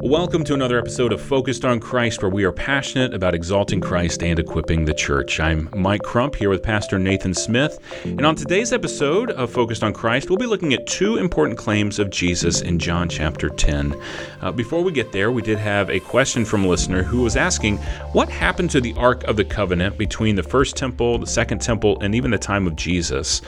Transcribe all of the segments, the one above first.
Welcome to another episode of Focused on Christ, where we are passionate about exalting Christ and equipping the church. I'm Mike Crump here with Pastor Nathan Smith. And on today's episode of Focused on Christ, we'll be looking at two important claims of Jesus in John chapter 10. Uh, before we get there, we did have a question from a listener who was asking what happened to the Ark of the Covenant between the first temple, the second temple, and even the time of Jesus?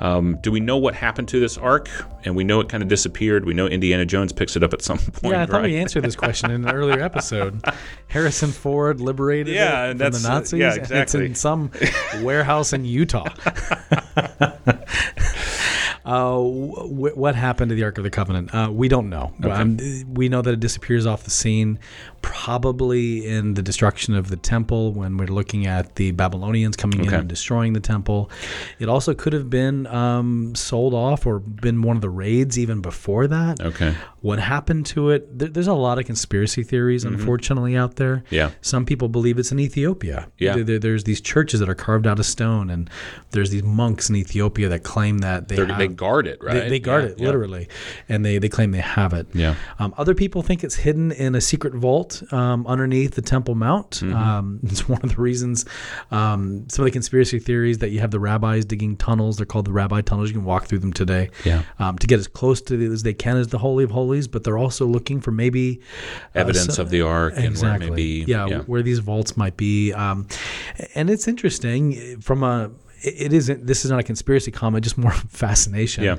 Um, do we know what happened to this Ark? And we know it kind of disappeared. We know Indiana Jones picks it up at some point. Yeah, I thought right? we answered this question in an earlier episode. Harrison Ford liberated Yeah, it from that's- the uh, Nazis. yeah, and It's in some warehouse in Utah. Uh, wh- what happened to the Ark of the Covenant? Uh, we don't know. Um, we know that it disappears off the scene, probably in the destruction of the temple when we're looking at the Babylonians coming in and destroying the temple. It also could have been um, sold off or been one of the raids even before that. Okay. What happened to it? There, there's a lot of conspiracy theories, unfortunately, out there. Mm-hmm. Yeah. Some people believe it's in Ethiopia. Yeah. There- there- there's these churches that are carved out of stone, and there's these monks in Ethiopia that claim that they have, they guard it, right? they, they guard Yeah, it yeah. literally, and they they claim they have it. Yeah. Um, other people think it's hidden in a secret vault um, underneath the Temple Mount. Mm-hmm. Um, it's one of the reasons. Um, some of the conspiracy theories that you have the rabbis digging tunnels. They're called the rabbi tunnels. You can walk through them today. Yeah. Um, to get as close to it as they can as the Holy of Holies, but they're also looking for maybe uh, Evidence so- of the Ark and where it may exactly. Yeah, where these vaults might be. Um, and it's interesting from a. It isn't. This is not a conspiracy comment. Just more fascination. Yeah.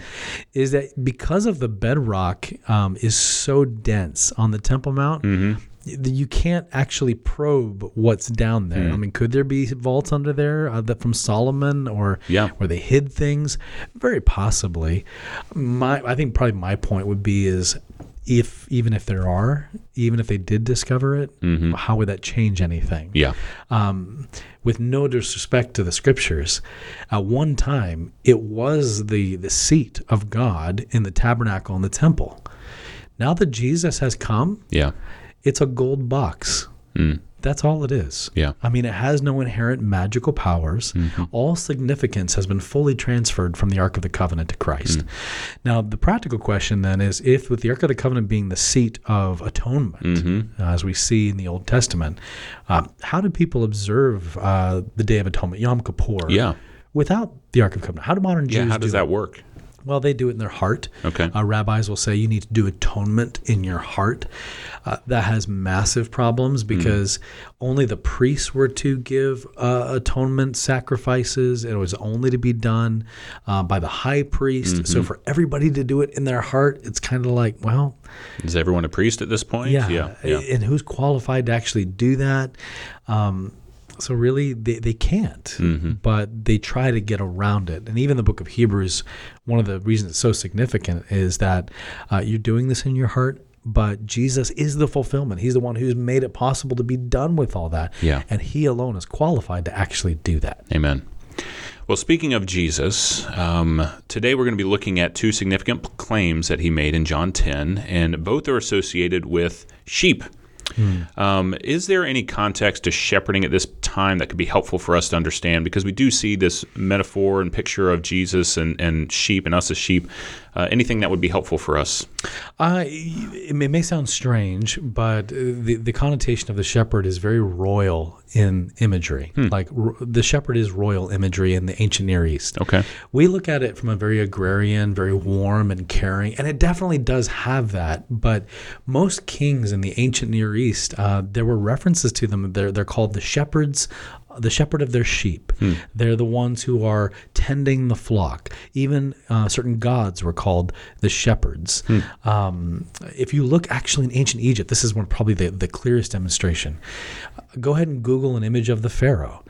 Is that because of the bedrock um, is so dense on the Temple Mount? Mm-hmm. You can't actually probe what's down there. Hmm. I mean, could there be vaults under there uh, that from Solomon or Yeah. where they hid things? Very possibly. My, I think probably my point would be is if even if there are, even if they did discover it, how would that change anything? Mm-hmm. Yeah. um, with no disrespect to the scriptures, at one time it was the the seat of God in the tabernacle in the temple. Now that Jesus has come, Yeah. It's a gold box. That's all it is. Yeah. I mean, it has no inherent magical powers. All significance has been fully transferred from the Ark of the Covenant to Christ. Now, the practical question then is if, with the Ark of the Covenant being the seat of atonement, uh, as we see in the Old Testament, um, how do people observe uh, the Day of Atonement, Yom Kippur, Yeah. without the Ark of the Covenant? How do modern Jews Yeah. How does do that work? Well, they do it in their heart. Okay. Uh, rabbis will say you need to do atonement in your heart. Uh, that has massive problems Hmm. because only the priests were to give uh, atonement sacrifices. It was only to be done uh, by the high priest. Mm-hmm. So for everybody to do it in their heart, it's kind of like, well, Is everyone a priest at this point? yeah, Yeah. Yeah. And who's qualified to actually do that? Um, so really, they, they can't, Mm-hmm. but they try to get around it. And even the book of Hebrews, one of the reasons it's so significant is that uh, you're doing this in your heart. But Jesus is the fulfillment. He's the one who's made it possible to be done with all that. Yeah. And he alone is qualified to actually do that. Amen. Well, speaking of Jesus, um, today we're going to be looking at two significant claims that he made in John 10, and both are associated with sheep. Um, is there any context to shepherding at this time that could be helpful for us to understand? Because we do see this metaphor and picture of Jesus and, and sheep and us as sheep. Uh, anything that would be helpful for us? Uh, it may, sound strange, but the, the connotation of the shepherd is very royal in imagery. Like r- the shepherd is royal imagery in the ancient Near East. Okay. We look at it from a very agrarian, very warm and caring, and it definitely does have that. But most kings in the ancient Near East, uh, there were references to them. They're, they're called the shepherds, the shepherd of their sheep. They're the ones who are tending the flock. Even uh, certain gods were called the shepherds. Um, if you look actually in ancient Egypt, this is one probably the, the clearest demonstration. Uh, Go ahead and Google an image of the Pharaoh,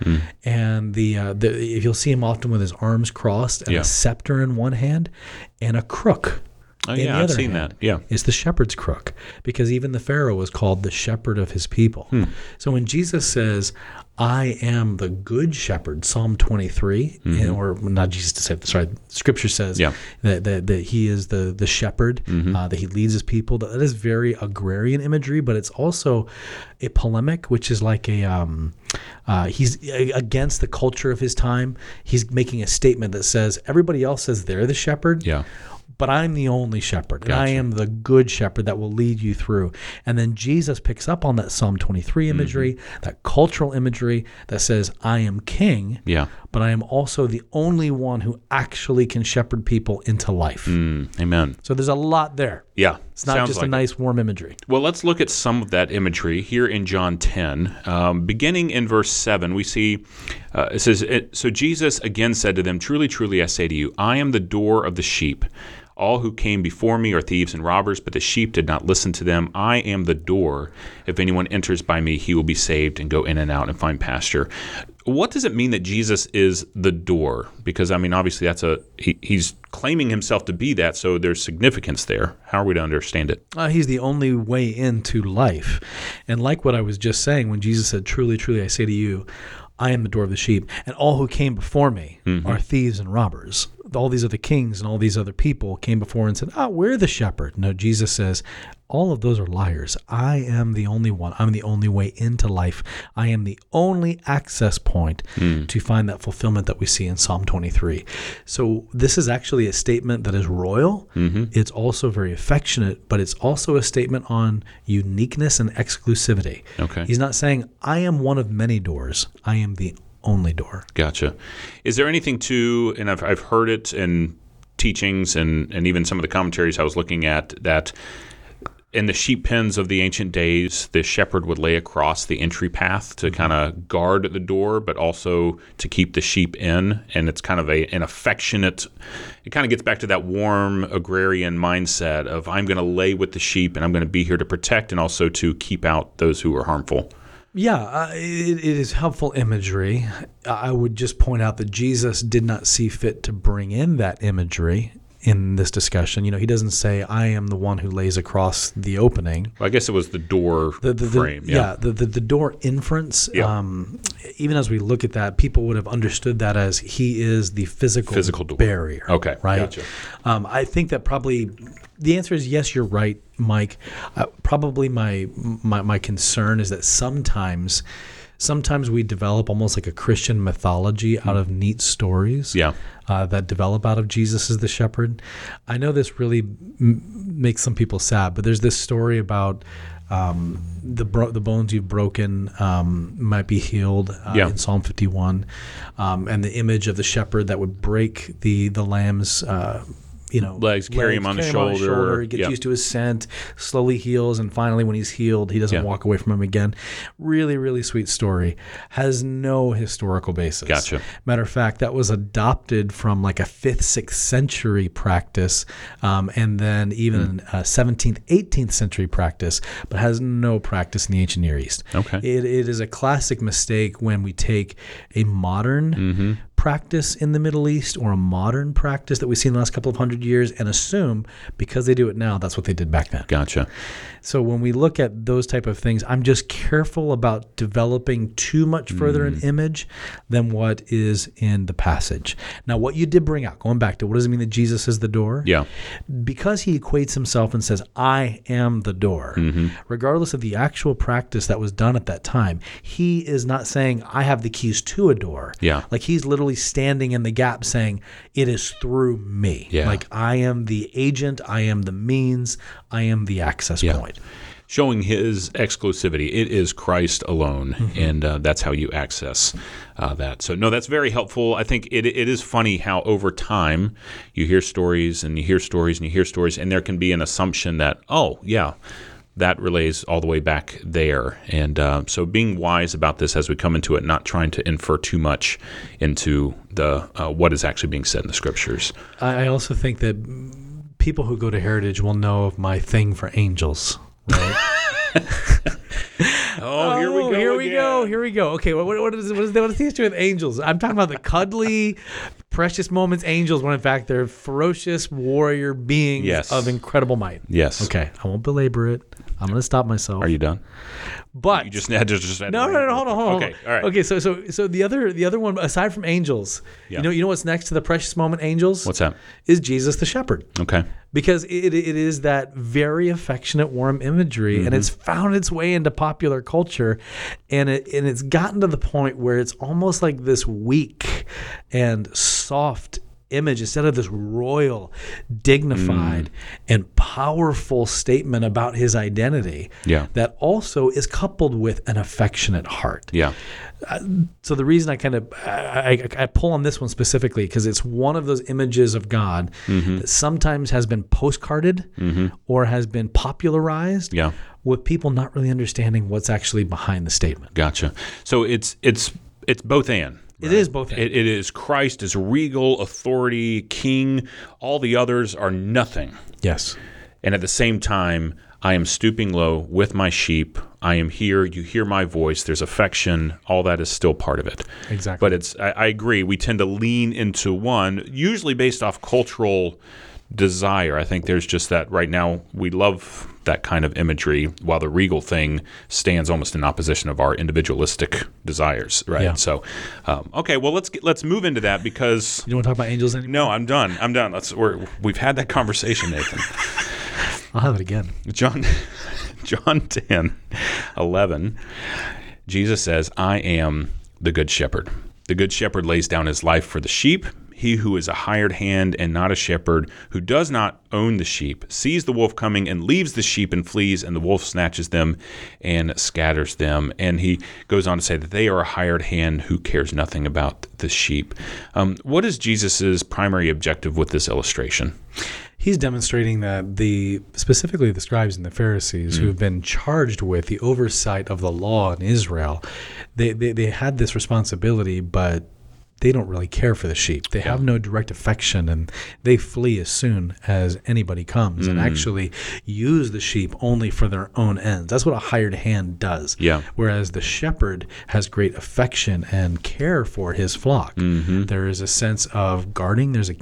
and the, uh, the if you'll see him often with his arms crossed and Yeah. a scepter in one hand and a crook. Oh, in yeah, the I've other seen hand. that. Yeah. It's the shepherd's crook because even the Pharaoh was called the shepherd of his people. Hmm. So when Jesus says, I am the good shepherd, Psalm 23, and- or not Jesus to say, sorry, scripture says Mm-hmm. Yeah. Mm-hmm. that, that, that he is the, the shepherd, uh, that he leads his people. That is very agrarian imagery, but it's also a polemic, which is like a, um, uh, he's against the culture of his time. He's making a statement that says, everybody else says they're the shepherd. Yeah. But I'm the only shepherd, and I am the good shepherd that will lead you through. And then Jesus picks up on that Psalm 23 imagery, that cultural imagery that says, I am king, Yeah. but I am also the only one who actually can shepherd people into life. Mm, amen. So there's a lot there. Yeah. It's not Sounds just like a it. nice, warm imagery. Well, let's look at some of that imagery here in John 10. Um, beginning in verse 7, we see uh, it says, So Jesus again said to them, Truly, truly, I say to you, I am the door of the sheep. All who came before me are thieves and robbers, but the sheep did not listen to them. I am the door. If anyone enters by me, he will be saved and go in and out and find pasture. What does it mean that Jesus is the door? Because I mean, obviously, that's a he, he's claiming himself to be that, so there's significance there. How are we to understand it? Uh, he's the only way into life. And like what I was just saying, when Jesus said, Truly, truly, I say to you, I am the door of the sheep, and all who came before me are thieves and robbers. All these other kings and all these other people came before and said, Oh, we're the shepherd. No, Jesus says, All of those are liars. I am the only one. I'm the only way into life. I am the only access point hmm. to find that fulfillment that we see in Psalm 23. So, this is actually a statement that is royal. Mm-hmm. It's also very affectionate, but it's also a statement on uniqueness and exclusivity. Okay. He's not saying, I am one of many doors, I am the only door. Gotcha. Is there anything to, and I've, I've heard it in teachings and, and even some of the commentaries I was looking at, that in the sheep pens of the ancient days, the shepherd would lay across the entry path to kind of guard the door, but also to keep the sheep in. And it's kind of a an affectionate. It kind of gets back to that warm agrarian mindset of I'm going to lay with the sheep and I'm going to be here to protect and also to keep out those who are harmful. Yeah, uh, it, it is helpful imagery. I would just point out that Jesus did not see fit to bring in that imagery in this discussion. You know, he doesn't say, I am the one who lays across the opening. Well, I guess it was the door the, the, the- frame. yeah, the, the the door inference. Yeah. Um, even as we look at that, people would have understood that as he is the physical Physical door. barrier. Okay, right. gotcha. Um, I think that probably the answer is yes. You're right, Mike. Uh, probably my, my my concern is that sometimes. Sometimes we develop almost like a Christian mythology out of neat stories Yeah. uh, that develop out of Jesus as the shepherd. I know this really m- makes some people sad, but there's this story about um, the bro- the bones you've broken um, might be healed uh, Yeah. in Psalm 51, um, and the image of the shepherd that would break the the lamb's. Uh, you know, Legs, carry him on the shoulder. He gets Yeah. used to his scent, slowly heals, and finally, when he's healed, he doesn't Yeah. walk away from him again. Really, really sweet story. Has no historical basis. Gotcha. Matter of fact, that was adopted from like a fifth, sixth century practice, um, and then even Hmm. a 17th, 18th century practice, but has no practice in the ancient Near East. Okay. It, it is a classic mistake when we take a modern Mm-hmm. Practice in the Middle East or a modern practice that we've seen the last couple of hundred years and assume because they do it now, that's what they did back then. Gotcha. So when we look at those type of things, I'm just careful about developing too much further Mm. an image than what is in the passage. Now, what you did bring out, going back to what does it mean that Jesus is the door? Yeah. Because he equates himself and says, I am the door, Mm-hmm. regardless of the actual practice that was done at that time, he is not saying, I have the keys to a door. Yeah. Like he's literally standing in the gap saying, It is through me. Yeah. Like I am the agent, I am the means, I am the access Yeah. point. Showing his exclusivity. It is Christ alone, Mm-hmm. and uh, that's how you access uh, that. So, no, that's very helpful. I think it, it is funny how over time you hear stories and you hear stories and you hear stories, and there can be an assumption that, oh, yeah, that relays all the way back there. And uh, so, being wise about this as we come into it, not trying to infer too much into the uh, what is actually being said in the scriptures. I I also think that people who go to Heritage will know of my thing for angels. Right? Oh, here we go. Here we again. go. Here we go. Okay, what, what, is, what, is, what is the issue with angels? I'm talking about the cuddly, precious moments angels, when in fact they're ferocious warrior beings Yes. of incredible might. Yes. Okay, I won't belabor it. I'm going to stop myself. Are you done? But You just had to just had to no, no, no, hold on, hold on. Okay, all right. Okay, so so so the other the other one aside from angels, Yeah. you know you know what's next to the precious moment angels? What's that? Is Jesus the shepherd? Okay. because it, it is that very affectionate, warm imagery, and Mm-hmm. it's found its way into popular culture, and it and it's gotten to the point where it's almost like this weak and soft image instead of this royal, dignified, mm. and powerful statement about his identity. Yeah. That also is coupled with an affectionate heart. Yeah. Uh, so the reason I kind of I, I, I pull on this one specifically because it's one of those images of God Mm-hmm. that sometimes has been postcarded mm-hmm. or has been popularized Yeah. With people not really understanding what's actually behind the statement. Gotcha. So it's it's it's both and. It is both. It, it is Christ as regal authority, king. All the others are nothing. yes. And at the same time, I am stooping low with my sheep. I am here. You hear my voice. There's affection. All that is still part of it. Exactly. But it's, I, I agree, we tend to lean into one, usually based off cultural desire. I think there's just that right now, we love that kind of imagery, while the regal thing stands almost in opposition of our individualistic desires, right? Yeah. So, um, okay, well, let's get, let's move into that because You don't want to talk about angels anymore? no, I'm done. I'm done. Let's we're, we've had that conversation, Nathan. I'll have it again. John John 10 11 Jesus says I am the good shepherd the good shepherd lays down his life for the sheep he who is a hired hand and not a shepherd who does not own the sheep sees the wolf coming and leaves the sheep and flees and the wolf snatches them and scatters them. And he goes on to say that they are a hired hand who cares nothing about the sheep. Um, what is Jesus's primary objective with this illustration? He's demonstrating that the specifically the scribes and the Pharisees who have been charged with the oversight of the law in Israel, they, they, they had this responsibility, but they don't really care for the sheep. They have no direct affection and they flee as soon as anybody comes and actually use the sheep only for their own ends. That's what a hired hand does. Yeah. Whereas the shepherd has great affection and care for his flock. There is a sense of guarding. There's a,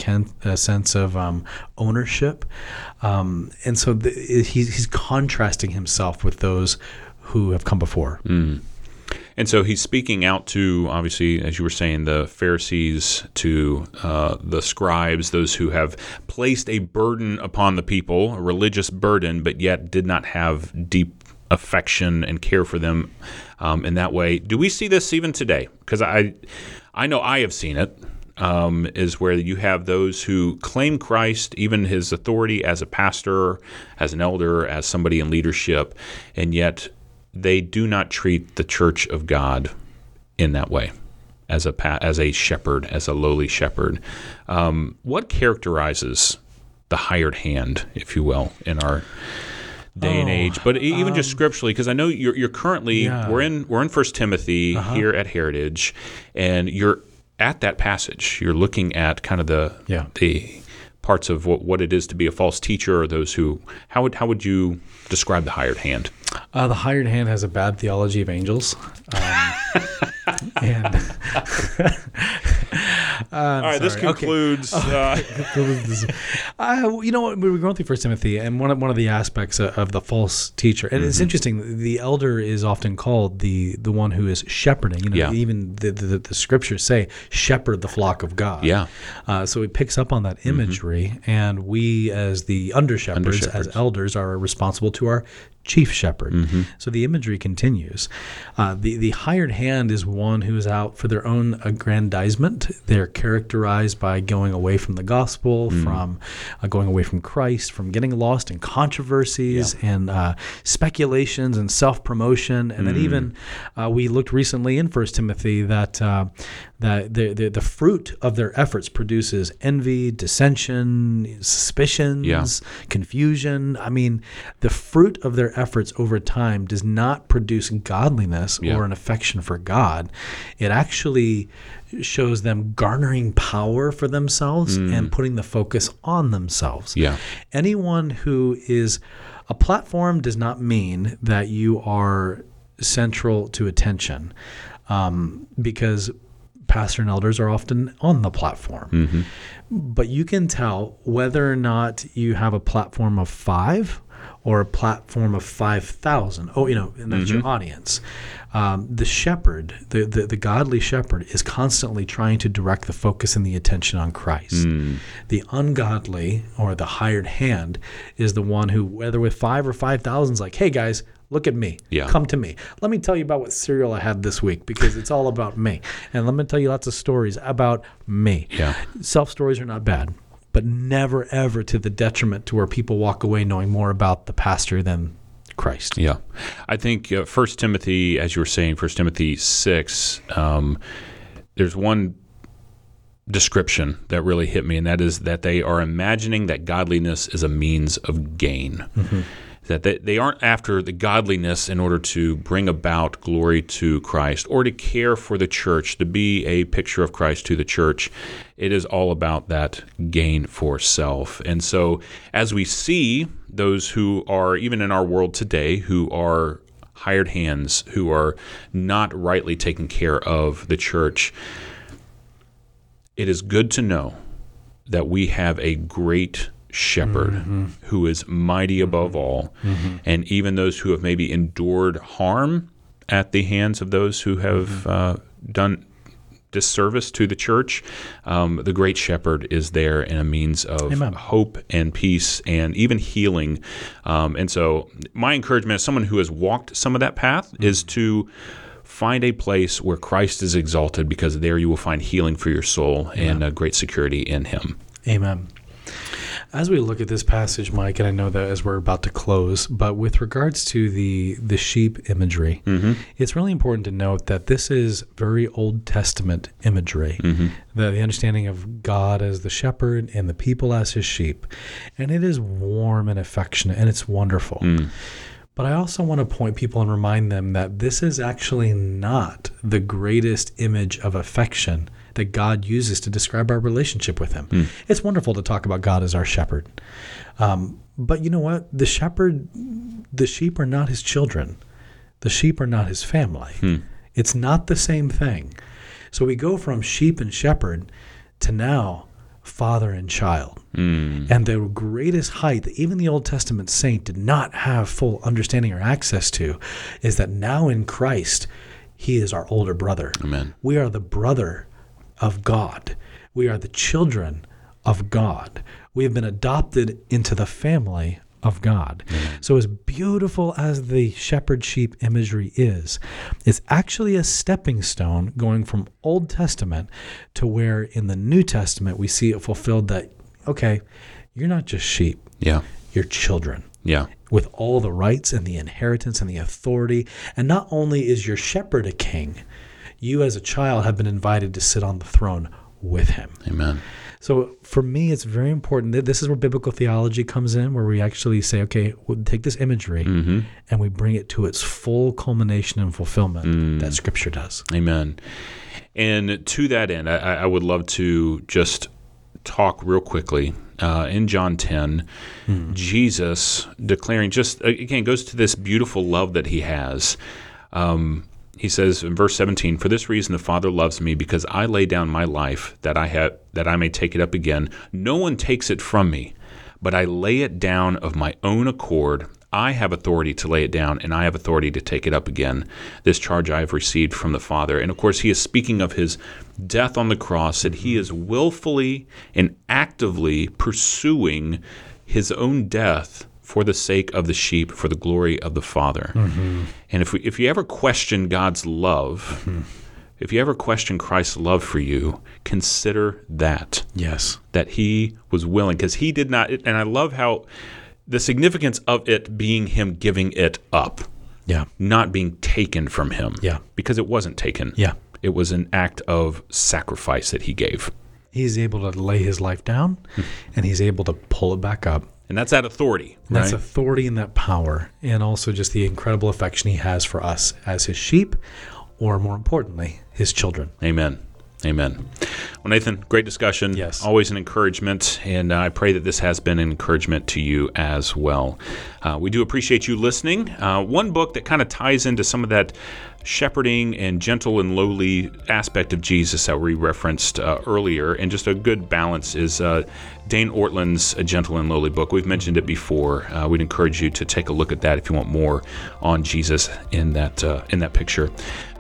a sense of um, ownership, um, and so the, he's, he's contrasting himself with those who have come before. And so he's speaking out to, obviously, as you were saying, the Pharisees, to uh, the scribes, those who have placed a burden upon the people, a religious burden, but yet did not have deep affection and care for them um, in that way. Do we see this even today? Because I, I know I have seen it. Um, is where you have those who claim Christ, even his authority as a pastor, as an elder, as somebody in leadership, and yet they do not treat the church of God in that way as a pa- as a shepherd, as a lowly shepherd. Um, what characterizes the hired hand, if you will, in our day and Oh, age, but even just scripturally, because I know you're, you're currently Yeah. we're in we're in First Timothy here at Heritage, and you're at that passage. You're looking at kind of the Yeah. the parts of what, what it is to be a false teacher, or those who how would how would you describe the hired hand? Uh, the hired hand has a bad theology of angels. Um, and All right, this sorry. Okay. concludes. Uh, uh, you know what? We were going through First Timothy, and one of, one of the aspects of, of the false teacher, and Mm-hmm. it's interesting. The elder is often called the the one who is shepherding. You know, Yeah. even the, the the scriptures say, "Shepherd the flock of God." Yeah. Uh, so he picks up on that imagery, and we, as the under shepherds, as elders, are responsible to our chief shepherd. Mm-hmm. So the imagery continues. Uh, the the hired hand is one who is out for their own aggrandizement. They're characterized by going away from the gospel, Mm. from uh, going away from Christ, from getting lost in controversies and uh, speculations and self promotion. And Mm. then even uh, we looked recently in First Timothy that uh, that the, the the fruit of their efforts produces envy, dissension, suspicions, Yeah. confusion. I mean, the fruit of their efforts over time does not produce godliness Yeah. or an affection for God. It actually shows them garnering power for themselves and putting the focus on themselves. Yeah. Anyone who is a platform does not mean that you are central to attention um, because pastor and elders are often on the platform. But you can tell whether or not you have a platform of five or a platform of 5,000. Oh, you know, and that's your audience. Um, the shepherd, the, the, the godly shepherd, is constantly trying to direct the focus and the attention on Christ. The ungodly or the hired hand is the one who, whether with five or 5,000, is like, hey guys, Look at me. Yeah. Come to me. Let me tell you about what cereal I had this week because it's all about me. And let me tell you lots of stories about me. Yeah. Self stories are not bad, but never ever to the detriment to where people walk away knowing more about the pastor than Christ. Yeah, I think uh, First Timothy, as you were saying, First Timothy six. Um, there's one description that really hit me, and that is that they are imagining that godliness is a means of gain. That they, they aren't after the godliness in order to bring about glory to Christ or to care for the church, to be a picture of Christ to the church. It is all about that gain for self. And so, as we see those who are, even in our world today, who are hired hands, who are not rightly taking care of the church, it is good to know that we have a great shepherd who is mighty above all. And even those who have maybe endured harm at the hands of those who have uh, done disservice to the church, um, the great shepherd is there in a means of Amen. hope and peace and even healing. Um, and so, my encouragement as someone who has walked some of that path is to find a place where Christ is exalted because there you will find healing for your soul and uh, great security in Him. Amen. As we look at this passage, Mike, and I know that as we're about to close, but with regards to the the sheep imagery, mm-hmm. it's really important to note that this is very Old Testament imagery. Mm-hmm. The, the understanding of God as the shepherd and the people as his sheep, and it is warm and affectionate, and it's wonderful. Mm. But I also want to point people and remind them that this is actually not the greatest image of affection that God uses to describe our relationship with Him. It's wonderful to talk about God as our shepherd. Um, but you know what? The shepherd, the sheep are not His children, the sheep are not His family. It's not the same thing. So we go from sheep and shepherd to now father and child. Hmm. And the greatest height that even the Old Testament saint did not have full understanding or access to is that now in Christ, he is our older brother. Amen. We are the brother of God. We are the children of God. We have been adopted into the family of God. Mm. So, as beautiful as the shepherd sheep imagery is, it's actually a stepping stone going from Old Testament to where in the New Testament we see it fulfilled that, okay, you're not just sheep, Yeah. you're children Yeah. with all the rights and the inheritance and the authority. And not only is your shepherd a king, you as a child have been invited to sit on the throne with him. Amen. So for me, it's very important that this is where biblical theology comes in, where we actually say, okay, we'll take this imagery and we bring it to its full culmination and fulfillment that Scripture does. Amen. And to that end, I, I would love to just talk real quickly. Uh, in John 10, Jesus declaring just again goes to this beautiful love that he has. Um, he says in verse 17, "For this reason the Father loves me because I lay down my life that I have that I may take it up again. No one takes it from me, but I lay it down of my own accord. I have authority to lay it down, and I have authority to take it up again. This charge I have received from the Father. And of course, he is speaking of his death on the cross, that he is willfully and actively pursuing his own death for the sake of the sheep, for the glory of the Father. Mm-hmm. And if, we, if you ever question God's love, mm-hmm. if you ever question Christ's love for you, consider that Yes. that he was willing because he did not and i love how the significance of it being him giving it up Yeah. not being taken from him Yeah. because it wasn't taken Yeah. it was an act of sacrifice that he gave He's able to lay his life down hmm. and he's able to pull it back up. And that's that authority That's authority and that power, and also just the incredible affection he has for us as his sheep, or more importantly, his children. amen. Amen. Well nathan great discussion. Yes. always an encouragement and uh, i pray that this has been an encouragement to you as well. Uh, we do appreciate you listening. Uh, one book that kind of ties into some of that shepherding and gentle and lowly aspect of Jesus that we referenced uh, earlier, and just a good balance is uh, Dane Ortlund's A Gentle and Lowly book. We've mentioned it before. Uh, we'd encourage you to take a look at that if you want more on Jesus in that uh, in that picture.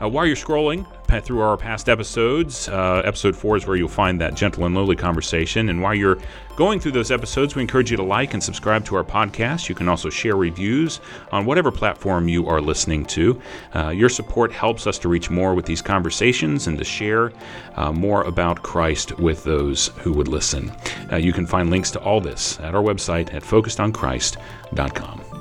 Uh, while you're scrolling through our past episodes, uh, episode four is where you'll find that gentle and lowly conversation. And while you're going through those episodes, we encourage you to like and subscribe to our podcast. You can also share reviews on whatever platform you are listening to. Uh, your support helps us to reach more with these conversations and to share uh, more about Christ with those who would listen. Uh, you can find links to all this at our website at focusedonchrist.com.